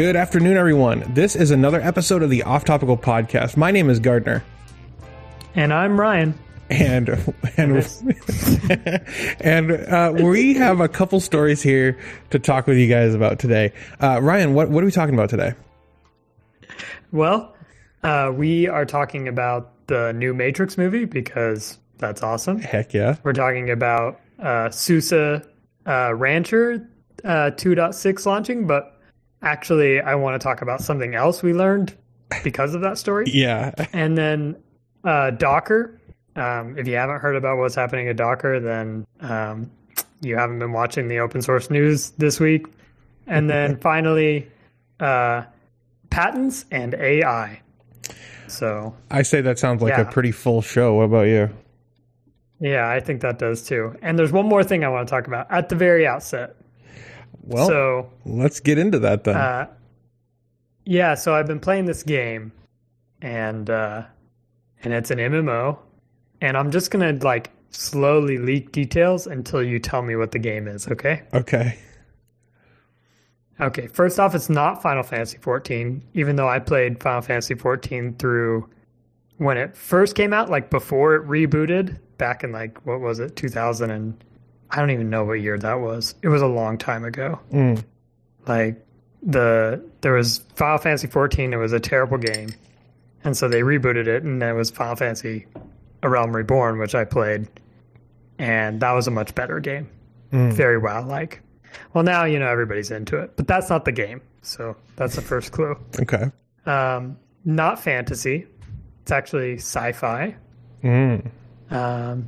Good afternoon, everyone. This is another episode of the Off Topical Podcast. My name is Gardner, And I'm Ryan. and and and uh, we have a couple stories here to talk with you guys about today. Uh, Ryan, what what are we talking about today? Well, uh, we are talking about the new Matrix movie because that's awesome. Heck yeah! We're talking about uh, SUSE uh, Rancher uh, 2.6 launching, but actually, I want to talk about something else we learned because of that story. Yeah, And then uh, Docker. Um, if you haven't heard about what's happening at Docker, then um, you haven't been watching the open source news this week. And then finally, uh, patents and AI. So, I say that sounds like a pretty full show. What about you? yeah, I think that does too. And there's one more thing I want to talk about at the very outset. Well, so, let's get into that then. uh, yeah, so I've been playing this game, and uh, and it's an MMO, and I'm just gonna like slowly leak details until you tell me what the game is. Okay. okay. Okay. First off, it's not Final Fantasy 14, even though I played Final Fantasy 14 through when it first came out, like before it rebooted back in like what was it, 2000 and I don't even know what year that was. It was a long time ago. Mm. like the there was Final Fantasy 14 it was a terrible game and so they rebooted it and it was Final Fantasy A Realm Reborn which I played and that was a much better game Mm. very well like well now you know everybody's into it but that's not the game so that's the first clue Okay. um, not fantasy it's actually sci-fi Mm. um,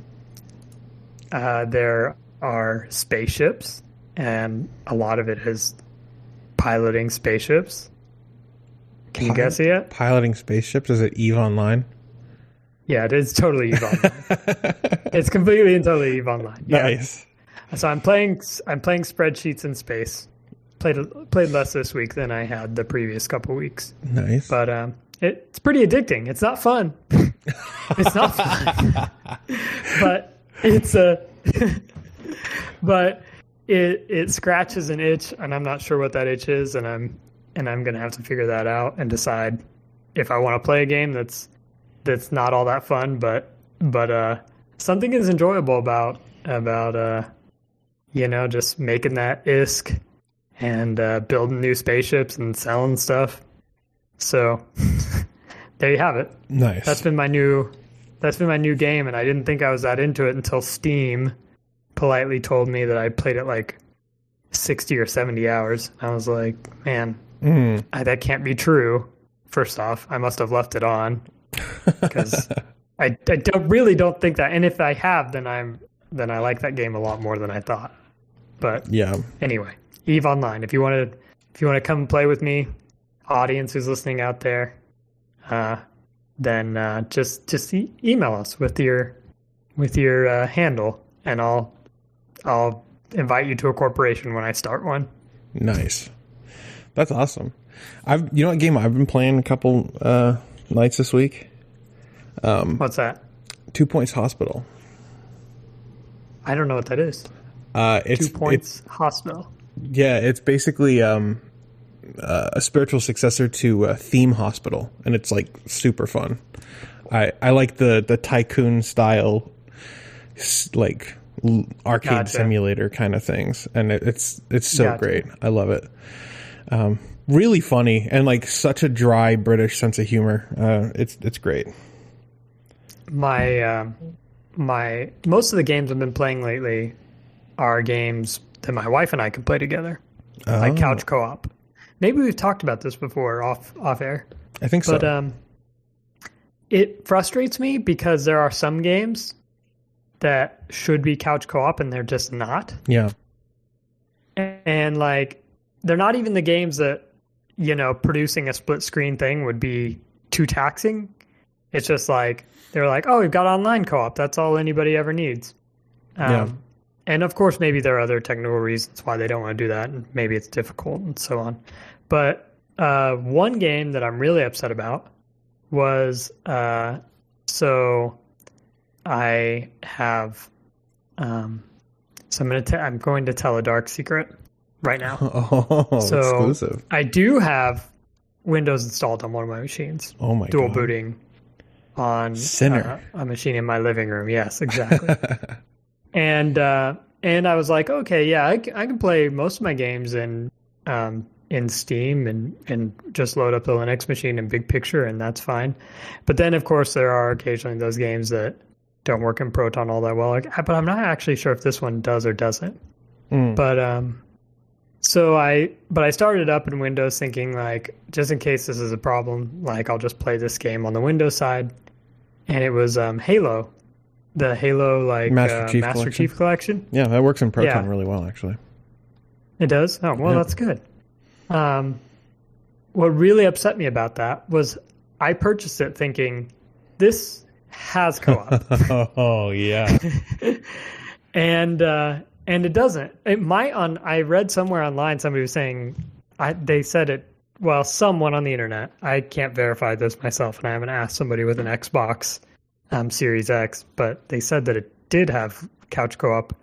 uh, there are spaceships, and a lot of it is piloting spaceships. Can you guess it yet? Piloting spaceships is it Eve Online? Yeah, it is totally Eve Online. it's completely and totally Eve Online. Yeah. Nice. So I'm playing. I'm playing spreadsheets in space. Played played less this week than I had the previous couple weeks, Nice. but um, it, it's pretty addicting. It's not fun. it's not fun, but it's a. but it it scratches an itch, and I'm not sure what that itch is, and I'm and I'm gonna have to figure that out and decide if I want to play a game that's that's not all that fun, but but uh, something is enjoyable about about uh, you know, just making that ISK and uh, building new spaceships and selling stuff. So there you have it. nice. That's been my new that's been my new game and I didn't think I was that into it until Steam politely told me that I played it like 60 or 70 hours. I was like, man, Mm. I, that can't be true. First off, I must have left it on because I, I don't really don't think that. And if I have, then I'm then I like that game a lot more than I thought. But Yeah. anyway, Eve Online. If you want to, if you want to come and play with me, audience who's listening out there, uh, then uh, just just e- email us with your with your uh, handle, and I'll I'll invite you to a corporation when I start one. Nice. That's awesome. I've you know what game I've been playing a couple uh, nights this week. Um, What's that? Two Points Hospital. I don't know what that is. Uh, it's Two points hospital. Yeah, it's basically um, uh, a spiritual successor to uh, Theme Hospital, and it's like super fun. I I like the the tycoon style, s- like arcade Gotcha. simulator kind of things, and it, it's it's so Gotcha. great. I love it. Um, really funny and like such a dry British sense of humor. Uh, it's it's great. My um, my most of the games I've been playing lately are games that my wife and I can play together, like Oh, couch co-op. Maybe we've talked about this before off off air. I think so. But um, it frustrates me because there are some games that should be couch co-op and they're just not. yeah. And like, they're not even the games that you know producing a split screen thing would be too taxing. It's just like they're like, oh, we've got online co-op. That's all anybody ever needs. Um, Yeah. And of course, maybe there are other technical reasons why they don't want to do that, and maybe it's difficult and so on. But uh, one game that I'm really upset about was uh, so I have um, so I'm gonna t- I'm going to tell a dark secret, right now. Oh, So exclusive. I do have Windows installed on one of my machines, Oh my dual god. booting on uh, a machine in my living room. Yes, exactly. and uh, and I was like, okay, yeah, I can play most of my games in um, in Steam and and just load up the Linux machine in Big Picture, and that's fine. But then, of course, there are occasionally those games that don't work in Proton all that well. Like, but I'm not actually sure if this one does or doesn't. Mm. But um, so I but I started up in Windows thinking like just in case this is a problem, like I'll just play this game on the Windows side, and it was um, Halo, the Halo like Master uh, Chief Master Collection. Chief collection. Yeah, that works in Proton Yeah. really well, actually. It does. Oh well, Yeah. that's good. Um, what really upset me about that was I purchased it thinking this has co-op. oh yeah. and uh, and it doesn't. It might on. I read somewhere online somebody was saying, I they said it. Well, someone on the internet. I can't verify this myself, and I haven't asked somebody with an Xbox um, Series X, but they said that it did have couch co-op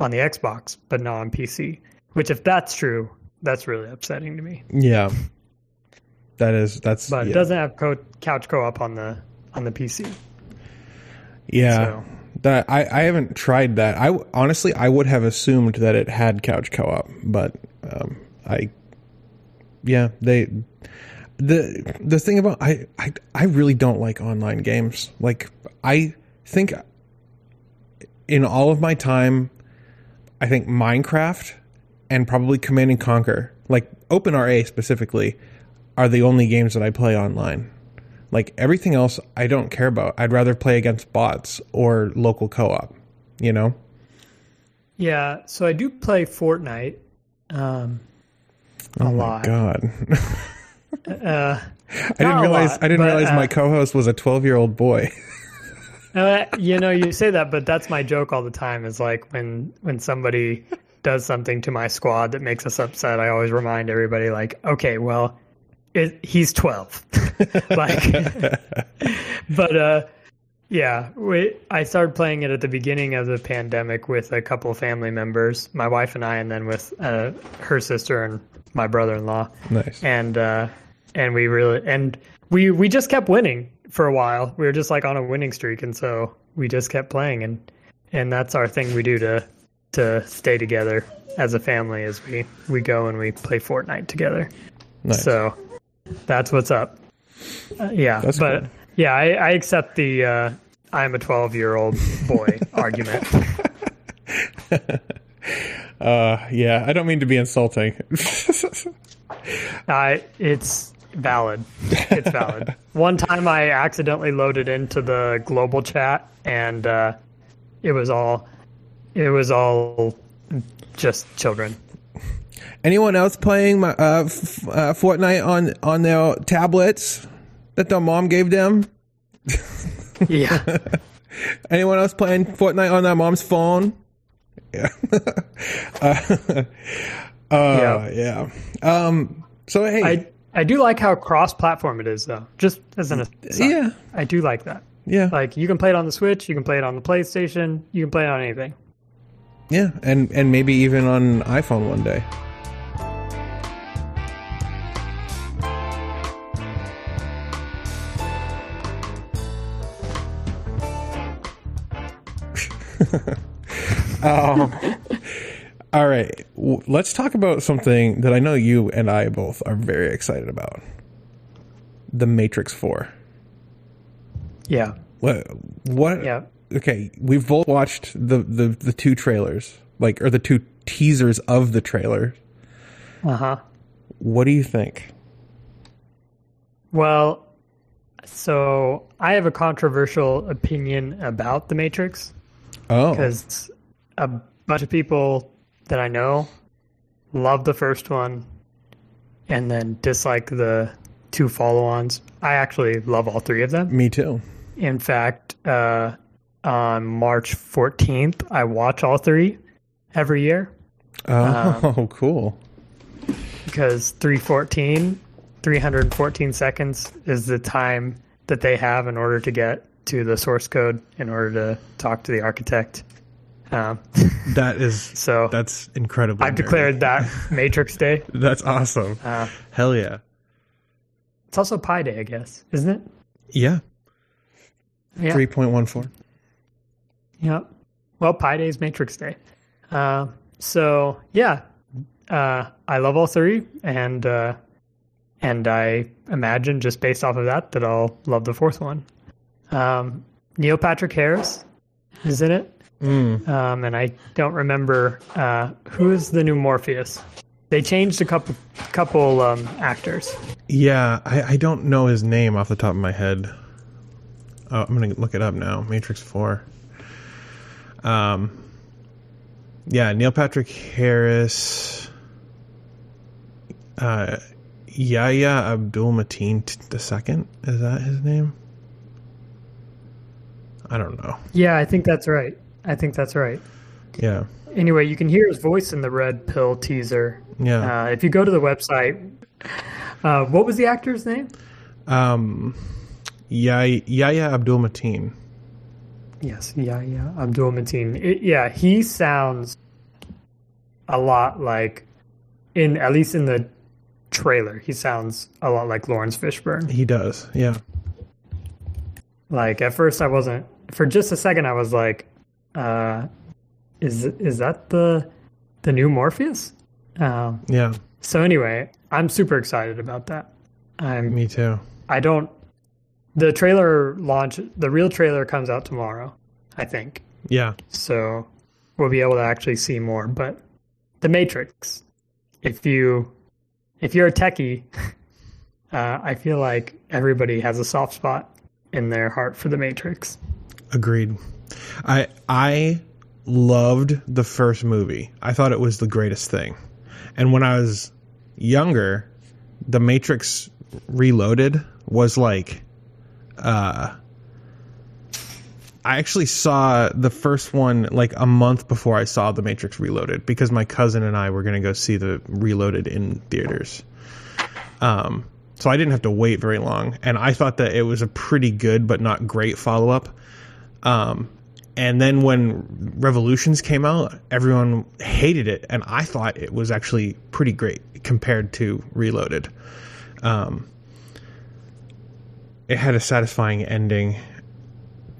on the Xbox, but not on PC. Which, if that's true, that's really upsetting to me. yeah. That is that's But yeah. it doesn't have co- couch co-op on the on the PC. Yeah. So- That I, I haven't tried that. I honestly I would have assumed that it had couch co-op, but um, I yeah, they the the thing about I, I I really don't like online games. Like I think in all of my time I think Minecraft and probably Command and Conquer, like OpenRA specifically, are the only games that I play online. Like everything else, I don't care about. I'd rather play against bots or local co-op. You know? Yeah, so I do play Fortnite. Um, Oh a my lot. god! Uh, I didn't realize. lot, I didn't but, realize uh, my co-host was a twelve-year-old boy. Uh, you know, you say that, but that's my joke all the time. Is like when when somebody does something to my squad that makes us upset, I always remind everybody, like, okay, well, it, he's twelve. like, but uh, yeah, we, I started playing it at the beginning of the pandemic with a couple of family members, my wife and I, and then with uh, her sister and my brother-in-law nice. and uh and we really and we we just kept winning for a while we were just like on a winning streak and so we just kept playing and and that's our thing we do to to stay together as a family as we we go and we play Fortnite together Nice. so that's what's up Uh, yeah That's but cool. yeah I, I accept the uh I'm a 12 year old boy argument Uh, yeah, I don't mean to be insulting. I it's valid. It's valid. One time I accidentally loaded into the global chat and uh, it was all it was all just children. Anyone else playing my uh, f- uh, Fortnite on on their tablets that their mom gave them? Yeah. Anyone else playing Fortnite on their mom's phone? Yeah. uh, uh, yeah. Um. So hey, I I do like how cross platform it is though. Just as an aside. yeah, I do like that. yeah, Like you can play it on the Switch, you can play it on the PlayStation, you can play it on anything. yeah, and and maybe even on iPhone one day. um, all right, w- let's talk about something that I know you and I both are very excited about: the Matrix Four. Yeah. What? What? Yeah. Okay, we've both watched the the the two trailers, like or the two teasers of the trailer. Uh-huh. What do you think? Well, so I have a controversial opinion about the Matrix. Oh, because a bunch of people that I know love the first one and then dislike the two follow-ons. I actually love all three of them. me too. In fact, uh, on March 14th, I watch all three every year Oh, cool. because 314, 314 seconds is the time that they have in order to get to the source code in order to talk to the architect Um, That is so that's incredible. I've nerdy. declared that Matrix Day. That's awesome. Uh, Hell yeah. it's also Pi Day, I guess, isn't it? Yeah. Yeah. Three point one four. Yeah. Well, Pi Day is Matrix Day. Uh, so yeah, uh, I love all three, and uh, and I imagine just based off of that that I'll love the fourth one. Um, Neil Patrick Harris is in it, Mm. um, and I don't remember uh, who is the new Morpheus. They changed a couple couple um, actors. Yeah, I, I don't know his name off the top of my head. Oh, I'm gonna look it up now. Matrix Four. Um. Yeah, Neil Patrick Harris. Uh, Yahya Abdul Mateen the second. Is that his name? I don't know. Yeah, I think that's right. I think that's right. Yeah, Anyway, you can hear his voice in the Red Pill teaser. yeah. Uh, if you go to the website, uh, what was the actor's name? Um, Yahya Abdul Mateen. Yes, yeah, Abdul Mateen. Yeah, he sounds a lot like, in at least in the trailer, he sounds a lot like Laurence Fishburne. He does. Yeah. Like at first, I wasn't. For just a second, I was like, uh, "Is is that the the new Morpheus?" Um, Yeah. so anyway, I'm super excited about that. I'm Me too. I don't. The trailer launch, the real trailer comes out tomorrow, I think. Yeah. So we'll be able to actually see more. But the Matrix, if you if you're a techie, uh, I feel like everybody has a soft spot in their heart for the Matrix. Agreed. I I loved the first movie. I thought it was the greatest thing. And when I was younger, The Matrix Reloaded was like uh I actually saw the first one like a month before I saw The Matrix Reloaded because my cousin and I were going to go see the Reloaded in theaters. Um so I didn't have to wait very long and I thought that it was a pretty good but not great follow-up. Um, and then when Revolutions came out, everyone hated it, and I thought it was actually pretty great compared to Reloaded. Um, it had a satisfying ending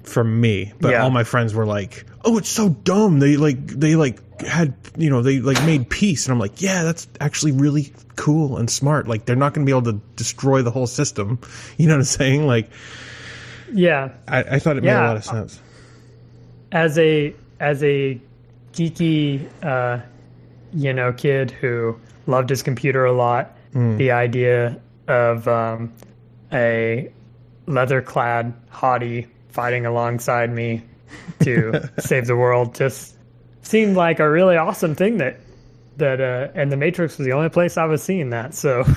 for me, but Yeah. all my friends were like, "Oh, it's so dumb." They like they like had you know they like made peace, and I'm like, "Yeah, that's actually really cool and smart. Like they're not going to be able to destroy the whole system." You know what I'm saying? Like Yeah, I, I thought it made a lot of sense. as a as a geeky uh, you know kid who loved his computer a lot, the idea of um, a leather clad hottie fighting alongside me to save the world just seemed like a really awesome thing that that uh, and the Matrix was the only place I was seeing that. So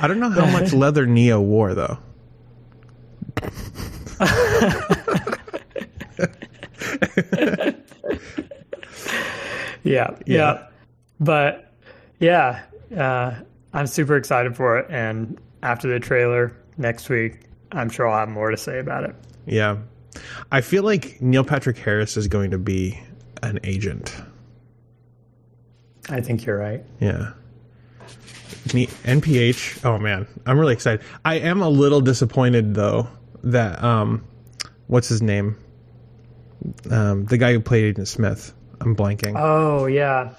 I don't know how much leather Neo wore though. yeah, yeah, Yeah. But yeah, uh, I'm super excited for it. And after the trailer next week, I'm sure I'll have more to say about it. Yeah. I feel like Neil Patrick Harris is going to be an agent. I think you're right. Yeah. NPH. Oh man, I'm really excited. I am a little disappointed though that um what's his name? Um the guy who played Agent Smith. I'm blanking. Oh yeah,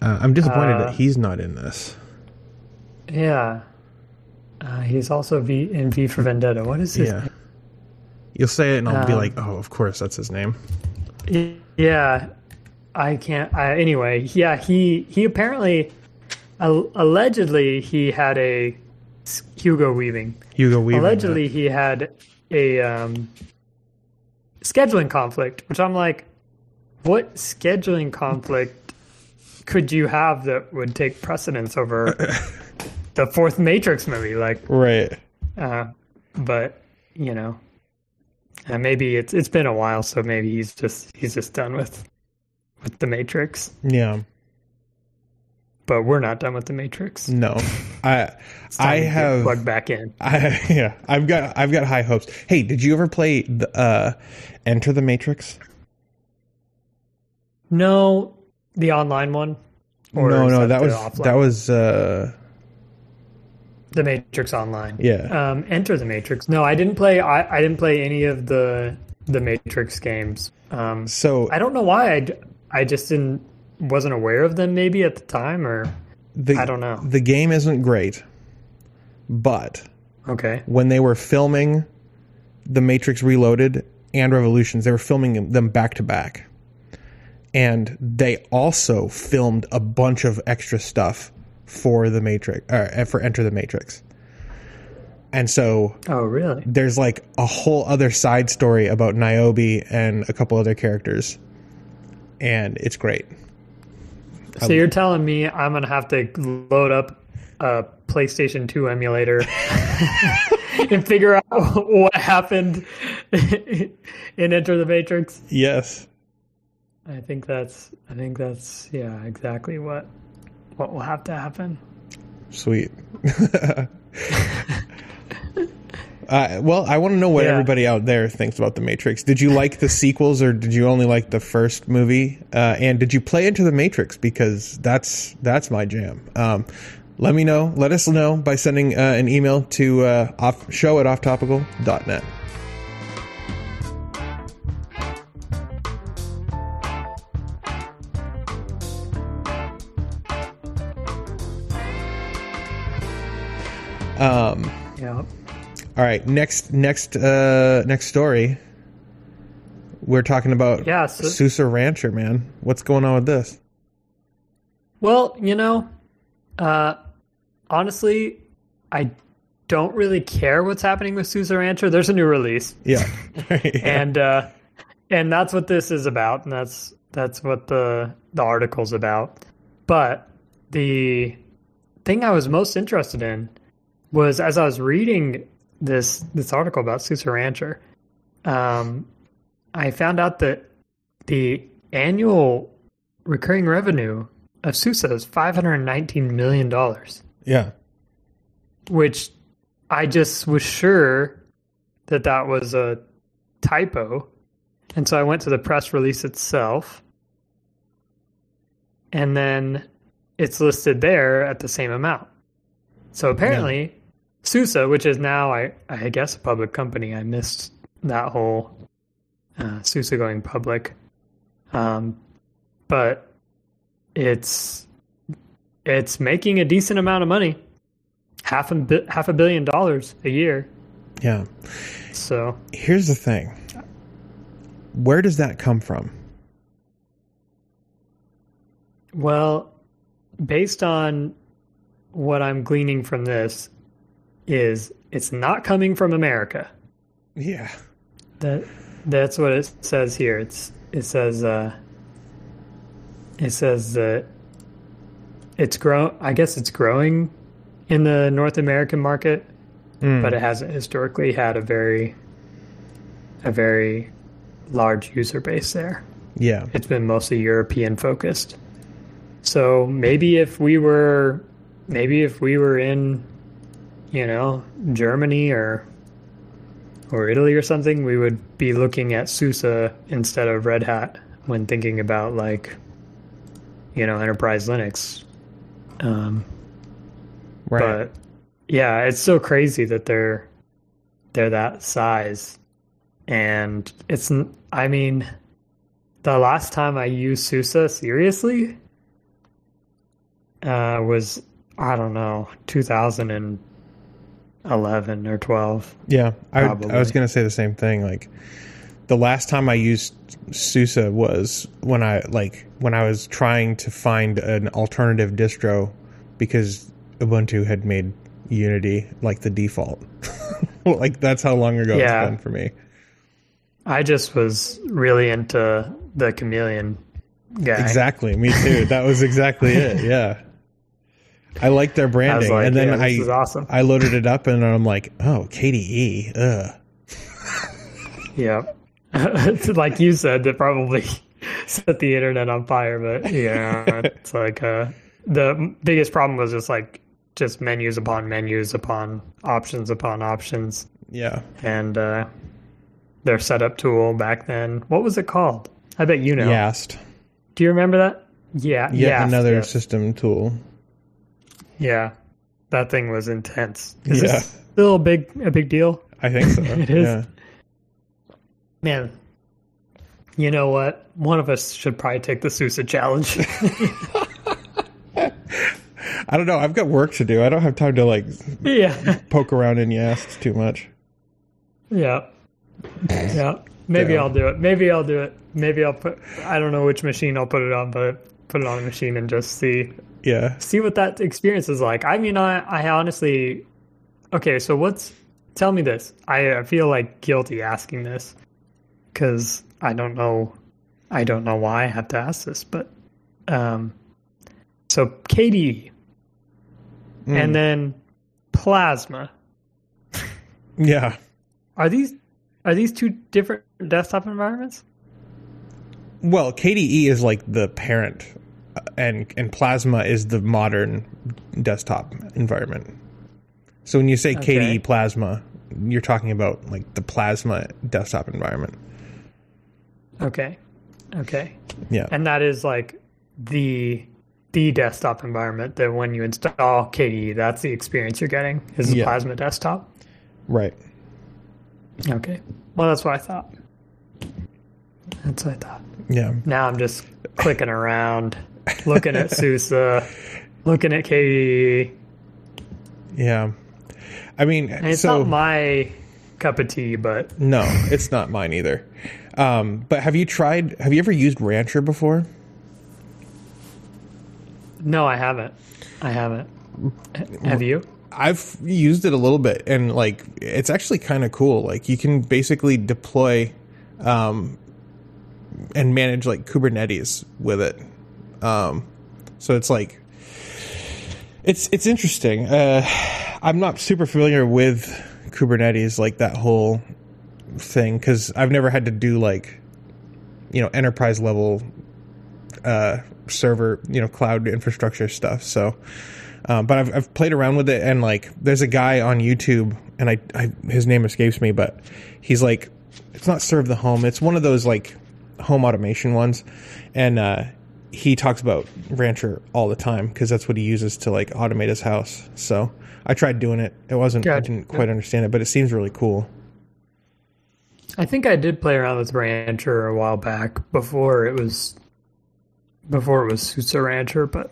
Uh, I'm disappointed uh, that he's not in this. yeah. Uh, he's also V in V for Vendetta. What is his? Yeah. You'll say it and I'll be Um, like, "Oh, of course that's his name." name? Yeah, I can't. I, anyway, yeah. He he apparently, al- allegedly, he had a Hugo Weaving. Hugo Weaving. allegedly he had a um, scheduling conflict which i'm like what scheduling conflict could you have that would take precedence over the fourth matrix movie like Right. uh, but you know and maybe it's it's been a while so maybe he's just he's just done with with the matrix Yeah. But we're not done with the matrix No. I I have plugged back in I yeah, I've got I've got high hopes. Hey, did you ever play the uh Enter the Matrix? No, the online one. Or no, no, that was offline? that was uh the Matrix Online. yeah. Um, Enter the Matrix. No, I didn't play. I, I didn't play any of the the Matrix games. Um, so I don't know why. I I just didn't wasn't aware of them maybe at the time or the I don't know. the game isn't great, but okay. when they were filming the Matrix Reloaded and Revolutions, they were filming them back to back. And they also filmed a bunch of extra stuff for the Matrix, uh, for Enter the Matrix. And so Oh really? there's like a whole other side story about Niobe and a couple other characters. And it's great. So you're telling me I'm gonna have to load up a PlayStation 2 emulator and figure out what happened in Enter the Matrix? Yes. I think that's I think that's yeah exactly what what will have to happen. Sweet. uh, well, I want to know what Yeah. everybody out there thinks about the Matrix. Did you like the sequels, or did you only like the first movie? Uh, and did you play Enter the Matrix? Because that's that's my jam. Um, let me know. Let us know by sending uh, an email to uh, off, show at offtopical.net. Um, Yeah. All right, next next uh, next story. We're talking about Yeah, so- SUSE Rancher, man. What's going on with this? Well, you know, uh, honestly, I don't really care what's happening with SUSE Rancher. There's a new release, Yeah, Yeah. and uh, and that's what this is about, and that's that's what the the article's about. But the thing I was most interested in was as I was reading this this article about SUSE Rancher, um, I found out that the annual recurring revenue of SUSE is five hundred nineteen million dollars, yeah, which I just was sure that that was a typo, and so I went to the press release itself, and then it's listed there at the same amount. So apparently, SUSE, which is now I I guess a public company, I missed that whole uh, SUSE going public, um, but it's it's making a decent amount of money, half a half a billion dollars a year. yeah. So Here's the thing. Where does that come from? Well, based on what I'm gleaning from this, is it's not coming from America. Yeah, That that's what it says here. It's it says uh, it says that it's grow. I guess it's growing in the North American market, Mm. but it hasn't historically had a very a very large user base there. yeah, it's been mostly European focused. So maybe if we were maybe if we were in you know Germany or or Italy or something, we would be looking at SUSE instead of Red Hat when thinking about like you know enterprise Linux. Um, right. but yeah, it's so crazy that they're they're that size, and it's. I mean, the last time I used SUSE seriously uh, was I don't know 2011 or 12. Yeah, I, I was going to say the same thing. Like the last time I used SUSE was when I like when I was trying to find an alternative distro because Ubuntu had made Unity like the default. like that's how long ago Yeah. it's been for me. I just was really into the Chameleon guy. Exactly, me too. That was exactly it. Yeah. I like their branding, like, and then yeah, I awesome. I loaded it up, and I'm like, oh, KDE, ugh. Yeah. Like you said, that probably set the internet on fire, but yeah, it's like uh, the biggest problem was just like just menus upon menus upon options upon options. Yeah, And uh, their setup tool back then, what was it called? I bet you know. YaST. Do you remember that? Yeah. Yet yeah. another yeah. system tool. Yeah. That thing was intense. Is Yeah. this still a big a big deal? I think so. It is. Yeah. Man. You know what? One of us should probably take the SUSE challenge. I don't know. I've got work to do. I don't have time to like yeah. poke around in YaST too much. Yeah. Yeah. Maybe Yeah. I'll do it. Maybe I'll do it. Maybe I'll put I don't know which machine I'll put it on, but put it on a machine and just see Yeah. see what that experience is like. I mean, I I honestly Okay, so what's tell me this. I, I feel like guilty asking this cuz I don't know I don't know why I have to ask this, but um so KDE Mm. and then plasma. Yeah. Are these are these two different desktop environments? Well, KDE is like the parent, and and Plasma is the modern desktop environment. So when you say Okay. KDE Plasma, you're talking about like the Plasma desktop environment. Okay. Okay. Yeah. And that is like the the desktop environment that when you install KDE, that's the experience you're getting is the Yeah. Plasma desktop. Right. Okay. Well, that's what I thought. That's what I thought. Yeah. Now I'm just clicking around, looking at SUSE, looking at KDE. Yeah. I mean, And it's so not my cup of tea, but no, it's not mine either. Um, but have you tried? Have you ever used Rancher before? no, I haven't. I haven't. Have you? I've used it a little bit, and like it's actually kind of cool. Like you can basically deploy um, and manage like Kubernetes with it. Um, so it's like it's it's interesting. Uh, I'm not super familiar with Kubernetes, like that whole thing, because I've never had to do like you know enterprise level uh, server, you know, cloud infrastructure stuff. So. Um, but I've, I've played around with it and like there's a guy on YouTube and I, I his name escapes me but he's like it's not serve the home it's one of those like home automation ones and uh, he talks about Rancher all the time because that's what he uses to like automate his house. So I tried doing it. It wasn't I didn't quite understand it but it seems really cool. I think I did play around with Rancher a while back before it was before it was SUSE Rancher, but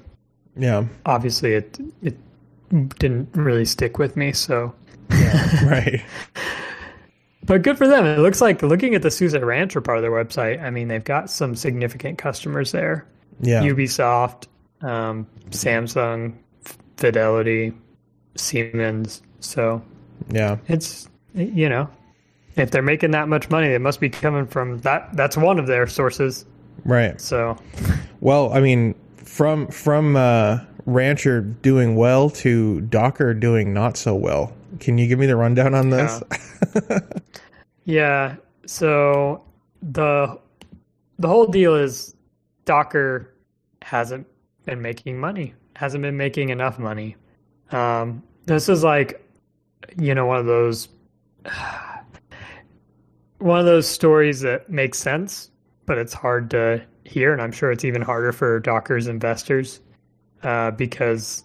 yeah. obviously it it didn't really stick with me. So, yeah, right. But good for them. It looks like looking at the SUSE Rancher part of their website. I mean, they've got some significant customers there: yeah Ubisoft, um, Samsung, Fidelity, Siemens. So yeah it's you know, if they're making that much money, it must be coming from that. That's one of their sources. right So Well, I mean, from from uh, Rancher doing well to Docker doing not so well. Can you give me the rundown on this? Yeah. So the the whole deal is Docker hasn't been making money. Hasn't been making enough money. Um, this is like, you know, one of those one of those stories that makes sense, but it's hard to hear, and I'm sure it's even harder for Docker's investors uh, because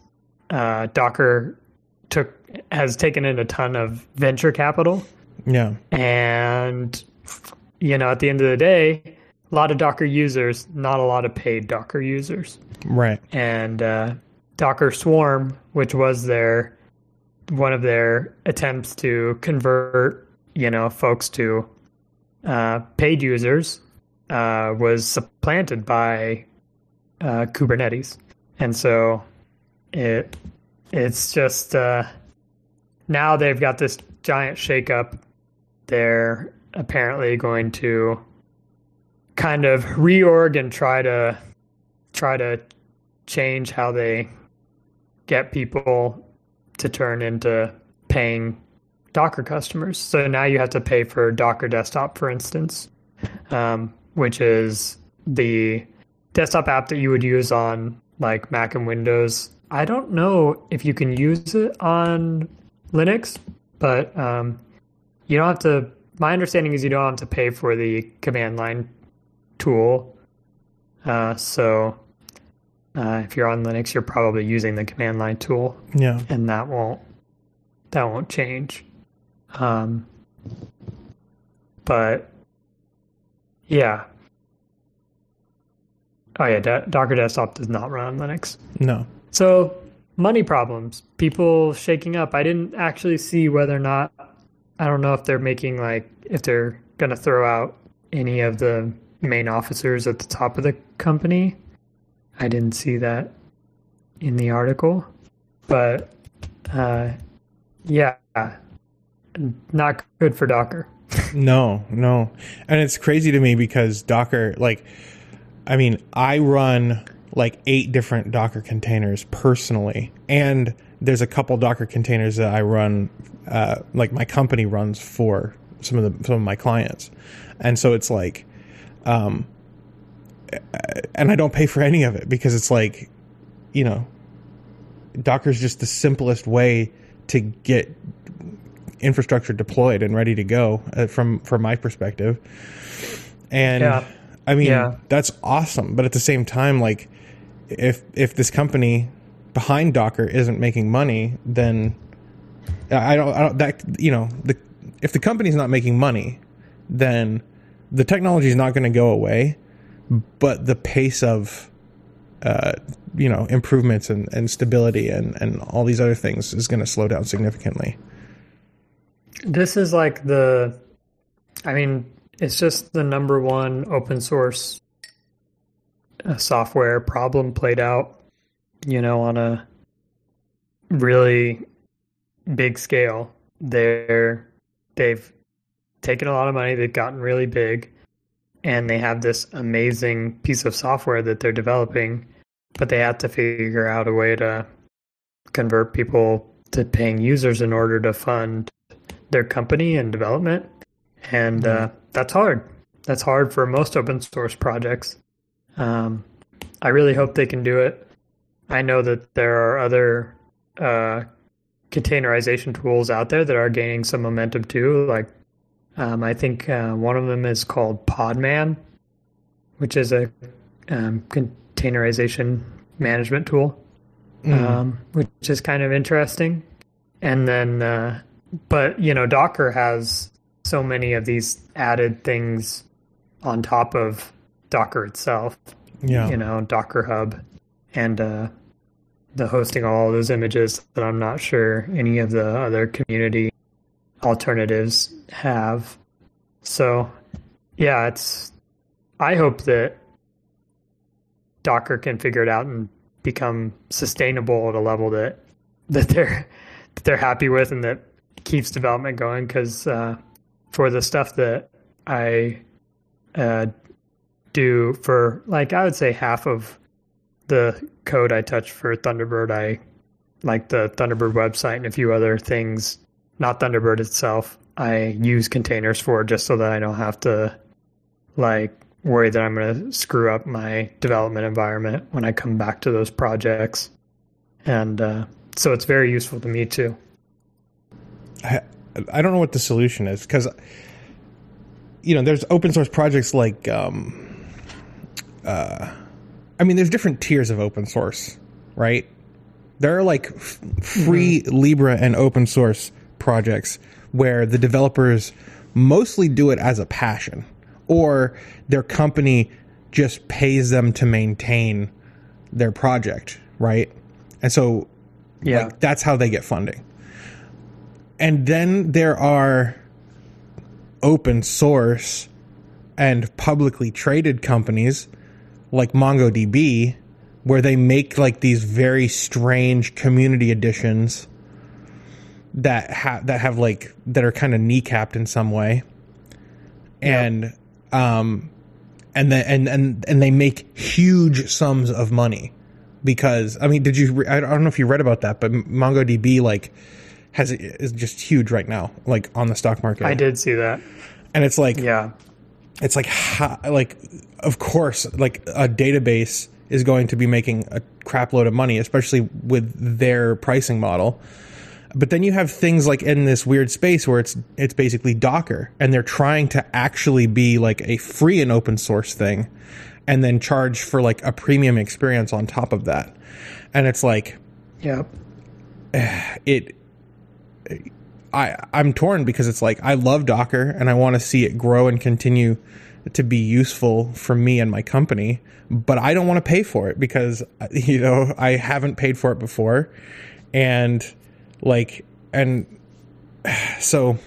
uh, Docker took has taken in a ton of venture capital yeah, and, you know, at the end of the day, a lot of Docker users, not a lot of paid Docker users. right. And uh, Docker Swarm, which was their one of their attempts to convert, you know, folks to uh, paid users, uh, was supplanted by uh, Kubernetes, and so it it's just uh, now they've got this giant shakeup. They're apparently going to kind of reorg and try to try to change how they get people to turn into paying Docker customers. So now you have to pay for Docker Desktop, for instance, um, which is the desktop app that you would use on like Mac and Windows. I don't know if you can use it on Linux, but um, you don't have to. My understanding is you don't have to pay for the command line tool. Uh, so uh, if you're on Linux, you're probably using the command line tool, Yeah. and that won't that won't change. Um, but yeah. Oh yeah, Do- Docker Desktop does not run on Linux. No. So money problems, people shaking up. I didn't actually see whether or not. I don't know if they're making like if they're going to throw out any of the main officers at the top of the company. I didn't see that in the article, but uh, yeah, not good for Docker. No, no. And it's crazy to me because Docker, like, I mean, I run like eight different Docker containers personally. And there's a couple Docker containers that I run, uh, like my company runs for some of the, some of my clients. And so it's like, um, and I don't pay for any of it because it's like, you know, Docker's just the simplest way to get infrastructure deployed and ready to go uh, from from my perspective. And Yeah. I mean, Yeah. that's awesome, but at the same time like if if this company behind Docker isn't making money, then I don't I don't that you know, the if the company's not making money, then the technology is not going to go away, but the pace of uh, you know improvements and, and stability and, and all these other things is going to slow down significantly. This is like the, I mean, it's just the number one open source uh, software problem played out, you know, on a really big scale. They're, they've taken a lot of money, they've gotten really big, and they have this amazing piece of software that they're developing, but they have to figure out a way to convert people to paying users in order to fund their company and development. And uh, that's hard. That's hard for most open source projects. Um, I really hope they can do it. I know that there are other uh, containerization tools out there that are gaining some momentum too. Like, um, I think uh, one of them is called Podman, which is a um, containerization management tool, um, which is kind of interesting. And then, uh, but you know, Docker has so many of these added things on top of Docker itself. Yeah. You know, Docker Hub and uh, the hosting all those images that I'm not sure any of the other community alternatives have. So, yeah, it's. I hope that Docker can figure it out and become sustainable at a level that that they're that they're happy with and that keeps development going. Because uh, for the stuff that I uh, do for like I would say half of the code I touch for Thunderbird, I like the Thunderbird website and a few other things. Not Thunderbird itself. I use containers for just so that I don't have to like worry that I'm going to screw up my development environment when I come back to those projects. And uh, so it's very useful to me too. I, I don't know what the solution is because you know there's open source projects like um, uh, I mean there's different tiers of open source, right? There are like f- free libre and open source projects where the developers mostly do it as a passion or their company just pays them to maintain their project, right? And so Yeah. like that's how they get funding. And then there are open source and publicly traded companies like MongoDB where they make like these very strange community editions that have that have like that are kind of kneecapped in some way. And um and then and and and they make huge sums of money because I mean, did you? re- I don't know if you read about that, but MongoDB like has is just huge right now, like on the stock market. I did see that. and it's like Yeah. it's like how, like of course like a database is going to be making a crap load of money, especially with their pricing model. But then you have things like in this weird space where it's it's basically Docker and they're trying to actually be like a free and open source thing and then charge for like a premium experience on top of that. And it's like Yep. it I I'm torn because it's like I love Docker and I want to see it grow and continue to be useful for me and my company, but I don't want to pay for it because you know, I haven't paid for it before and like and so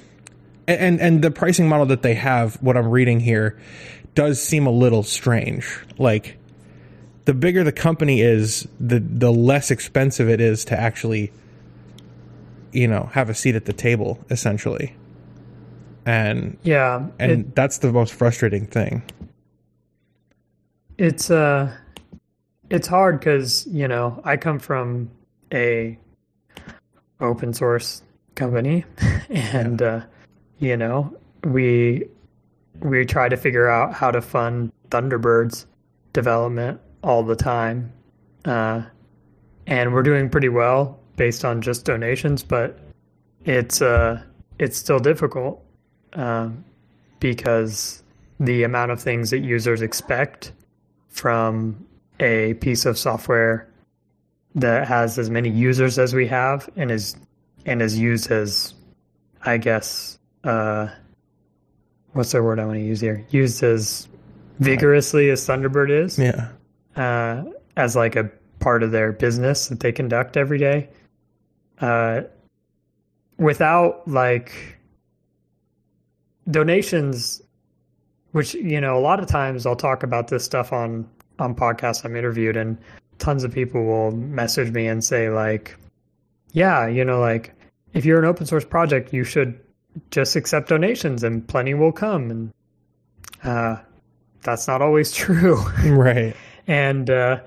and and the pricing model that they have what I'm reading here does seem a little strange. Like the bigger the company is, the the less expensive it is to actually you know, have a seat at the table essentially. And Yeah. and it- that's the most frustrating thing. it's uh it's hard because you know i come from a open source company. And uh you know we we try to figure out how to fund thunderbirds development all the time. Uh and we're doing pretty well based on just donations but it's uh it's still difficult um because the amount of things that users expect from a piece of software that has as many users as we have and is and is used as I guess uh what's the word I want to use here? Used as vigorously as Thunderbird is Yeah. uh, as like a part of their business that they conduct every day. Uh, without like donations, which you know, a lot of times I'll talk about this stuff on on podcasts I'm interviewed, and tons of people will message me and say like, "Yeah, you know, like if you're an open source project, you should just accept donations, and plenty will come." And uh, that's not always true Right. and uh,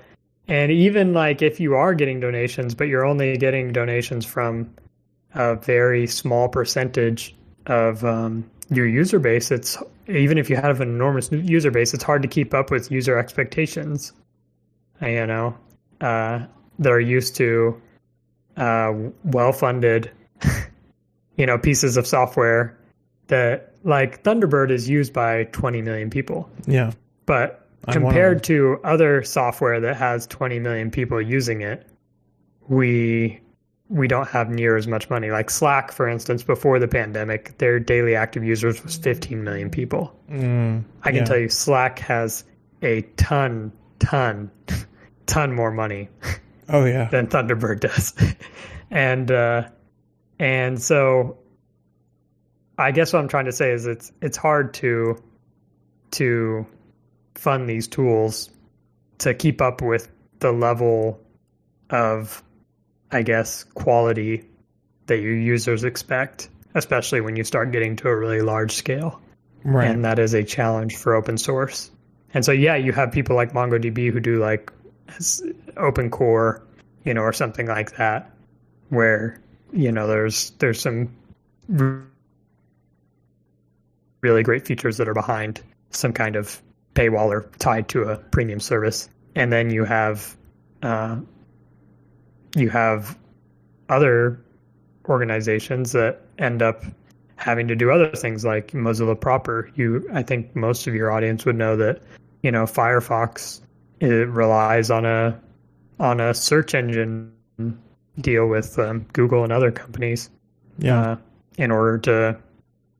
and even like if you are getting donations, but you're only getting donations from a very small percentage of um, your user base, it's even if you have an enormous user base, it's hard to keep up with user expectations. Uh, You know, uh, that are used to uh, well-funded, you know, pieces of software that like Thunderbird is used by 20 million people Yeah. but compared to other software that has 20 million people using it we we don't have near as much money like slack for instance before the pandemic their daily active users was 15 million people Mm, i can yeah. tell you slack has a ton ton ton more money Oh yeah. than Thunderbird does. and uh, and so I guess what I'm trying to say is it's it's hard to to fund these tools to keep up with the level of I guess quality that your users expect, especially when you start getting to a really large scale Right. and that is a challenge for open source. And so, yeah, you have people like MongoDB who do like open core, you know, or something like that, where you know there's there's some really great features that are behind some kind of paywall or tied to a premium service, and then you have uh, you have other organizations that end up having to do other things like Mozilla proper. You, I think most of your audience would know that, you know, Firefox it relies on a on a search engine deal with um, Google and other companies yeah. uh, in order to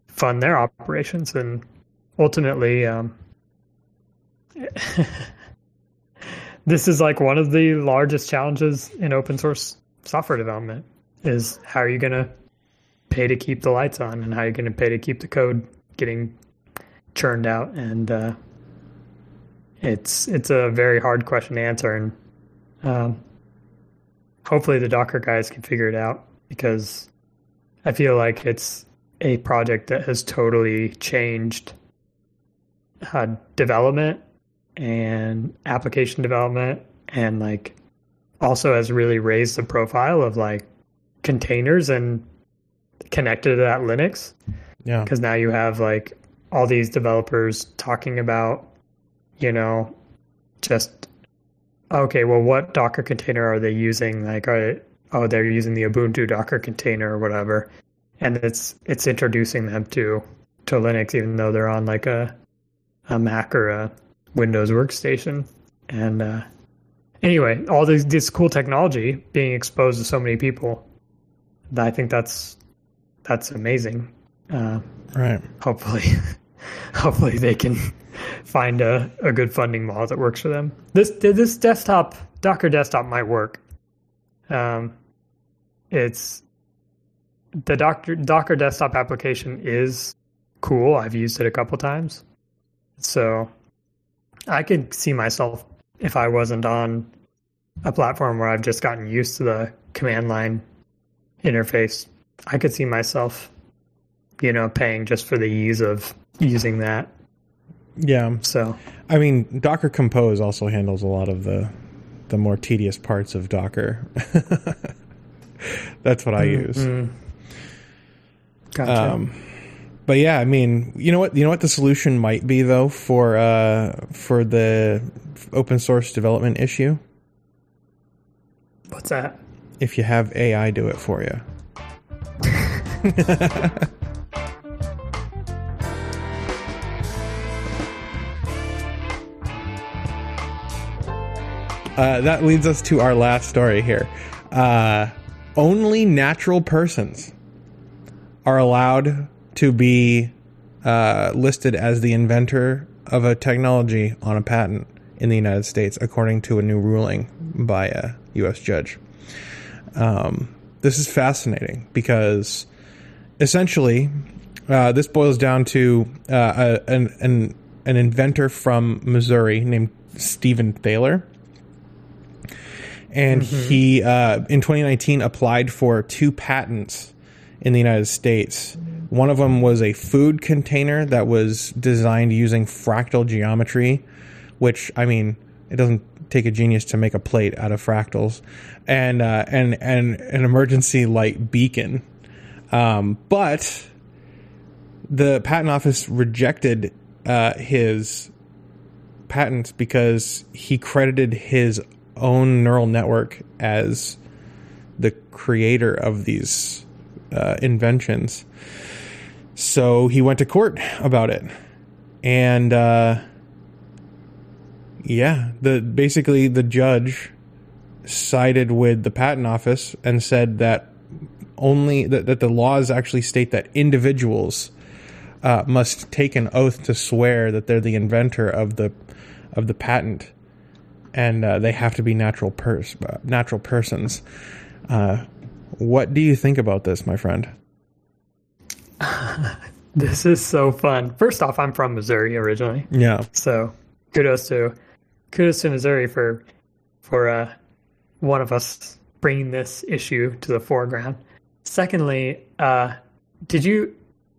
fund their operations, and ultimately, um, this is like one of the largest challenges in open source software development is how are you going to pay to keep the lights on and how are you going to pay to keep the code getting churned out and uh, it's it's a very hard question to answer and um, hopefully the docker guys can figure it out because i feel like it's a project that has totally changed uh, development and application development and like also has really raised the profile of like containers and connected to that linux Yeah. because now you have like all these developers talking about you know just okay well what docker container are they using like are oh they're using the Ubuntu Docker container or whatever, and it's it's introducing them to to Linux even though they're on like a a Mac or a Windows workstation. And uh, anyway, all this this cool technology being exposed to so many people, I think that's that's amazing. Uh, Right. hopefully hopefully they can find a, a good funding model that works for them. This this desktop docker desktop might work. Um, it's the docker docker desktop application is cool. I've used it a couple times. So i could see myself if i wasn't on a platform where i've just gotten used to the command line interface i could see myself you know, paying just for the ease of using that. Yeah. So I mean, Docker Compose also handles a lot of the the more tedious parts of Docker. That's what I use. gotcha. Um, but yeah, I mean, you know what? You know what the solution might be though for uh, for the open source development issue. What's that? If you have AI do it for you. Uh, that leads us to our last story here. Uh, only natural persons are allowed to be uh, listed as the inventor of a technology on a patent in the United States, according to a new ruling by a U.S. judge. Um, this is fascinating because essentially, uh, this boils down to uh, a, an, an an inventor from Missouri named Stephen Thaler and he uh, in 2019 applied for two patents in the United States. One of them was a food container that was designed using fractal geometry, which I mean, it doesn't take a genius to make a plate out of fractals, and uh, and and an emergency light beacon. Um, but the patent office rejected uh, his patents because he credited his own neural network as the creator of these uh, inventions. So he went to court about it, and uh, yeah, the basically the judge sided with the patent office and said that only that, that the laws actually state that individuals uh, must take an oath to swear that they're the inventor of the of the patent and uh, they have to be natural pers- natural persons. Uh, what do you think about this, my friend? This is so fun. First off, I'm from Missouri originally, Yeah, so kudos to kudos to Missouri for for uh, one of us bringing this issue to the foreground. Secondly, uh, did you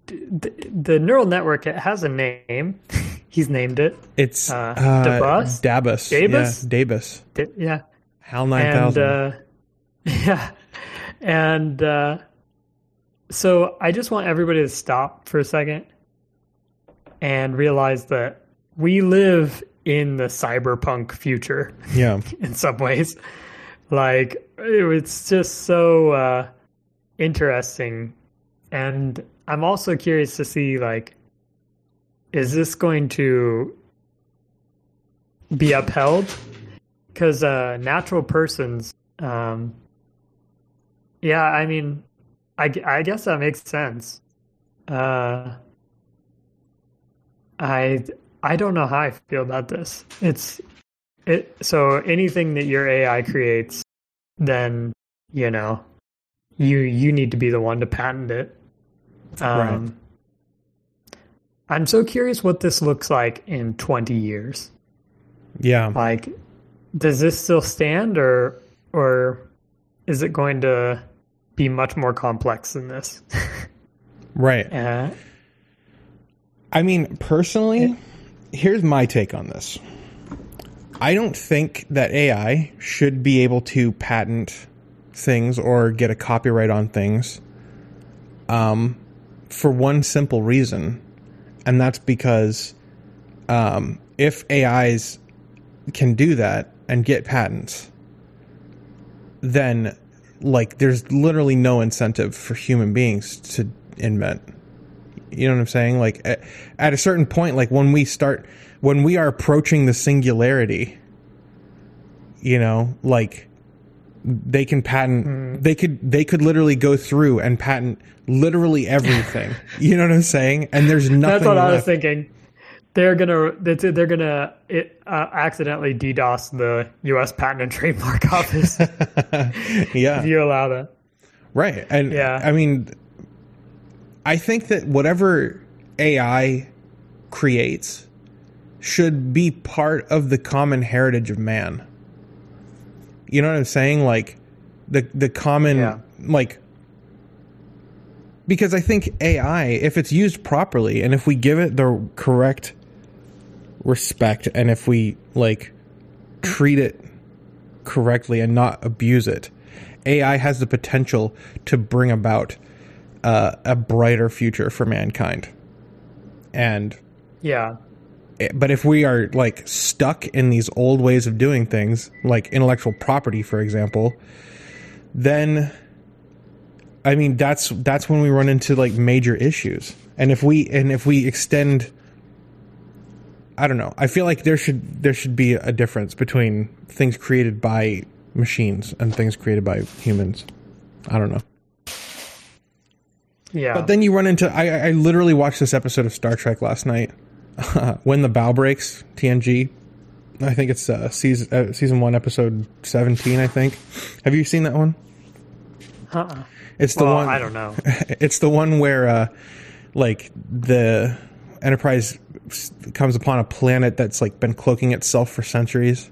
the, the neural network it has a name? He's named it. it's Uh, uh, Dabus? Dabus, Dabus? yeah, Dabus, Di- Yeah, Hal nine and uh, yeah, and uh, so I just want everybody to stop for a second and realize that we live in the cyberpunk future yeah, in some ways. Like it's just so uh, interesting, and I'm also curious to see like, is this going to be upheld? Because uh, natural persons, um, yeah, I mean, I, I guess that makes sense. Uh, I I don't know how I feel about this. It's it so anything that your AI creates, then you know, you you need to be the one to patent it. Um, I'm so curious what this looks like in 20 years. yeah. Like, does this still stand, or or is it going to be much more complex than this? Right. uh, I mean, personally, here's my take on this. I don't think that AI should be able to patent things or get a copyright on things um, for one simple reason, and that's because um, if AIs can do that and get patents, then like there's literally no incentive for human beings to invent. You know what I'm saying? Like at, at a certain point, like when we start, when we are approaching the singularity, you know, like they can patent, Hmm. they could, they could literally go through and patent literally everything. you know what I'm saying? And there's nothing. That's what I was thinking. They're gonna they're gonna it, uh, accidentally DDoS the U.S. Patent and Trademark Office yeah. if you allow that. Right. And Yeah. I mean, I think that whatever AI creates should be part of the common heritage of man. You know what I'm saying? Like the the common Yeah. like because I think AI, if it's used properly and if we give it the correct respect and if we like treat it correctly and not abuse it, AI has the potential to bring about uh, a brighter future for mankind. And Yeah, Eh, but if we are like stuck in these old ways of doing things, like intellectual property, for example, then I mean that's that's when we run into like major issues. And if we and if we extend I don't know. I feel like there should there should be a difference between things created by machines and things created by humans. I don't know. yeah. But then you run into I I literally watched this episode of Star Trek last night. when the bough breaks, TNG. I think it's uh, season uh, season one, episode seventeen. I think. Have you seen that one? uh-uh. It's the well, one. I don't know. It's the one where, uh, like the Enterprise comes upon a planet that's like been cloaking itself for centuries,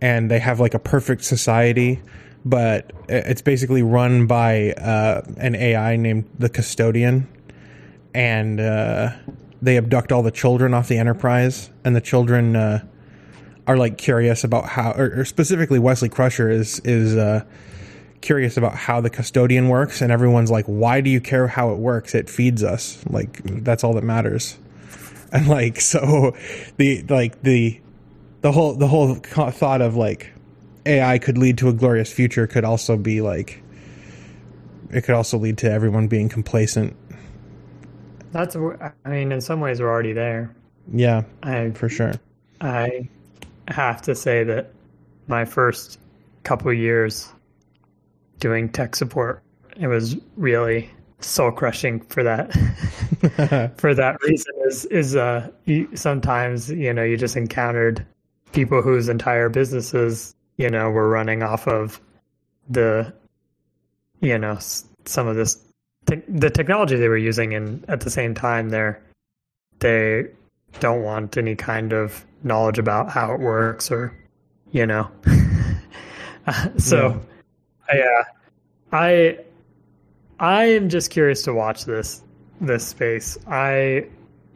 and they have like a perfect society, but it's basically run by uh, an AI named the Custodian, and uh, they abduct all the children off the Enterprise, and the children uh, are like curious about how, or, or specifically Wesley Crusher is is. Uh, curious about how the custodian works and everyone's like why do you care how it works it feeds us like that's all that matters and like so the like the the whole the whole thought of like ai could lead to a glorious future could also be like it could also lead to everyone being complacent That's I mean, in some ways, we're already there. yeah I for sure I have to say that my first couple years doing tech support, it was really soul crushing for that. for that reason, is is uh, you, sometimes you know you just encountered people whose entire businesses you know were running off of the you know some of this te- the technology they were using, and at the same time they're they don't want any kind of knowledge about how it works or you know. Uh, so yeah. I i am just curious to watch this this space. I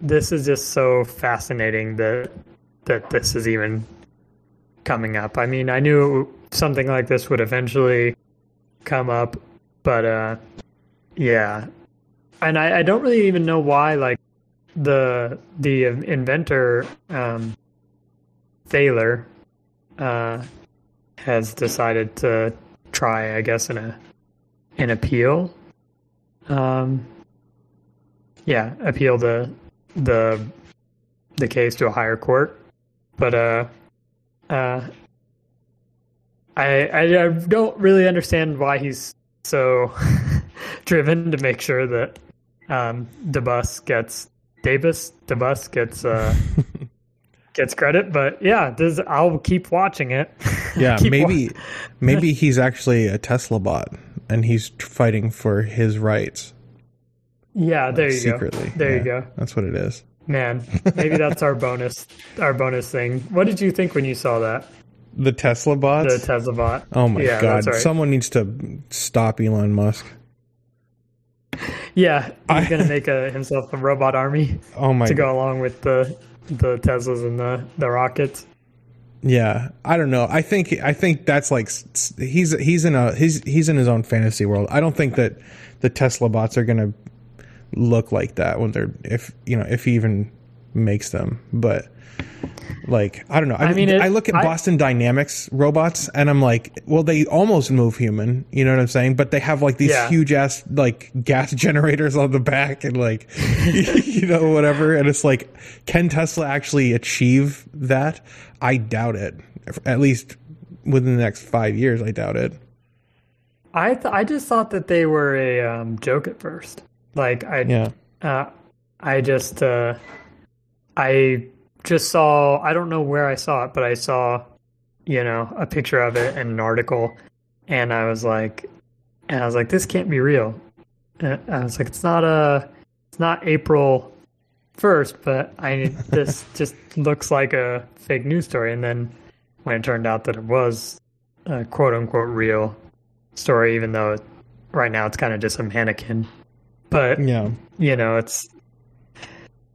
this is just so fascinating that that this is even coming up. I mean i knew something like this would eventually come up but uh yeah and i i don't really even know why like the the inventor um, Thaler uh, has decided to try, I guess, in a an appeal. Um, yeah, appeal the the the case to a higher court, but uh, uh, I, I I don't really understand why he's so driven to make sure that um, DeBus gets Davis DeBus gets uh, gets credit. But yeah, this I'll keep watching it. yeah Keep wa- maybe maybe he's actually a tesla bot and he's fighting for his rights yeah, there you secretly go. There Yeah, you go, that's what it is man. Maybe that's our bonus our bonus thing. What did you think when you saw that the tesla bot. the Tesla bot? Oh my yeah, god! right. Someone needs to stop Elon Musk. Yeah, he's I- gonna make a, himself a robot army Oh my to go along with the the Teslas and the the rockets. Yeah, I don't know. I think I think that's like he's he's in a he's he's in his own fantasy world. I don't think that the Tesla bots are gonna look like that when they're if you know if he even makes them, but like I don't know. I, I mean, it- I look at I- Boston Dynamics robots, and I'm like, well, they almost move human. You know what I'm saying? But they have like these Yeah. huge ass like gas generators on the back, and like you know whatever. And it's like, can Tesla actually achieve that? I doubt it. At least within the next five years, I doubt it. I th- I just thought that they were a um, joke at first. Like I Yeah. uh, I just uh, I just saw I don't know where I saw it, but I saw you know a picture of it and an article, and I was like, and I was like, this can't be real. And I was like, it's not a it's not April first, but I this just looks like a fake news story. And then when it turned out that it was a quote unquote real story, even though it, right now it's kind of just a mannequin. But Yeah. you know, it's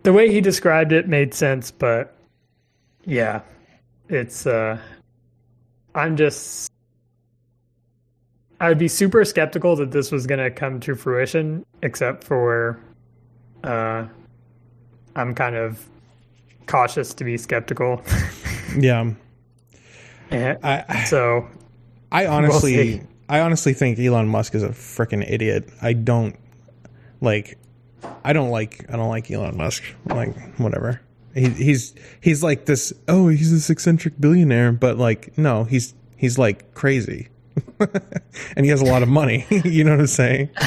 the way he described it made sense, but yeah, it's uh I'm just I would be super skeptical that this was going to come to fruition except for uh I'm kind of cautious to be skeptical. Yeah. And I, I so I honestly, see. I honestly think Elon Musk is a freaking idiot. I don't like, I don't like, I don't like Elon Musk. Like, whatever. He, he's he's like this. Oh, he's this eccentric billionaire, but like, no, he's he's like crazy, and he has a lot of money. you know what I'm saying?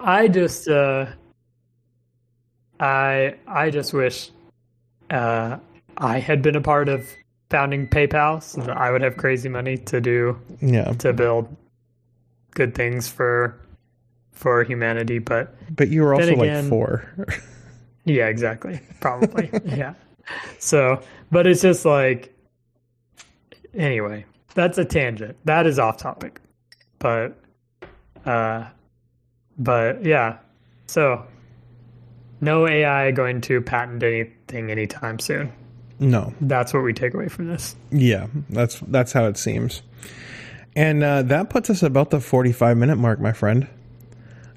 I just uh I I just wish uh I had been a part of founding PayPal so that I would have crazy money to do Yeah, to build good things for for humanity, but but you were also Then like again- four. yeah, exactly. Probably. yeah. So, but it's just like anyway, that's a tangent. That is off topic. But uh but yeah. So no AI going to patent anything anytime soon. no, That's what we take away from this. Yeah, that's that's how it seems. And uh, that puts us about the 45 minute mark, my friend.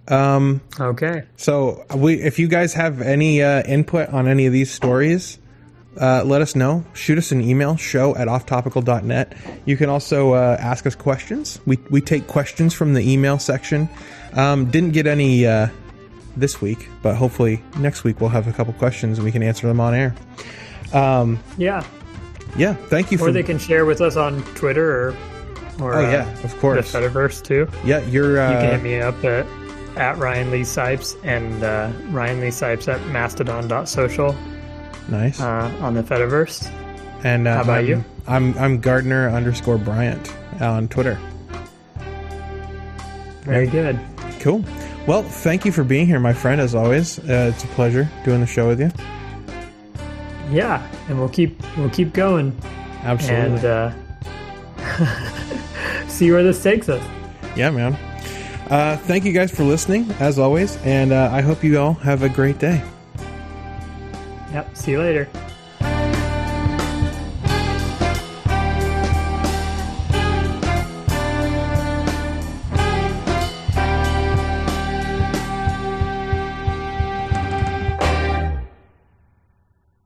Um, Okay. so we, if you guys have any uh, input on any of these stories, uh, let us know. Shoot us an email, show at offtopical.net. You can also uh, ask us questions. We, we take questions from the email section. Um, didn't get any uh, this week, but hopefully next week we'll have a couple questions and we can answer them on air. Um, Yeah. yeah, thank you Or for they can share with us on Twitter or or Oh uh, yeah, of course. the. Fediverse too. Yeah, you're. Uh, You can hit me up at, at Ryan Lee Sipes and uh, Ryan Lee Sipes at mastodon.social nice. uh, on the Fediverse. and uh, how about I'm, you? I'm I'm Gardiner underscore Bryant on Twitter. Very good. Cool. Well, thank you for being here, my friend. As always, uh, it's a pleasure doing the show with you. Yeah, and we'll keep we'll keep going Absolutely. and uh, see where this takes us. yeah, man. Uh, thank you guys for listening, as always, and uh, I hope you all have a great day. Yep. See you later.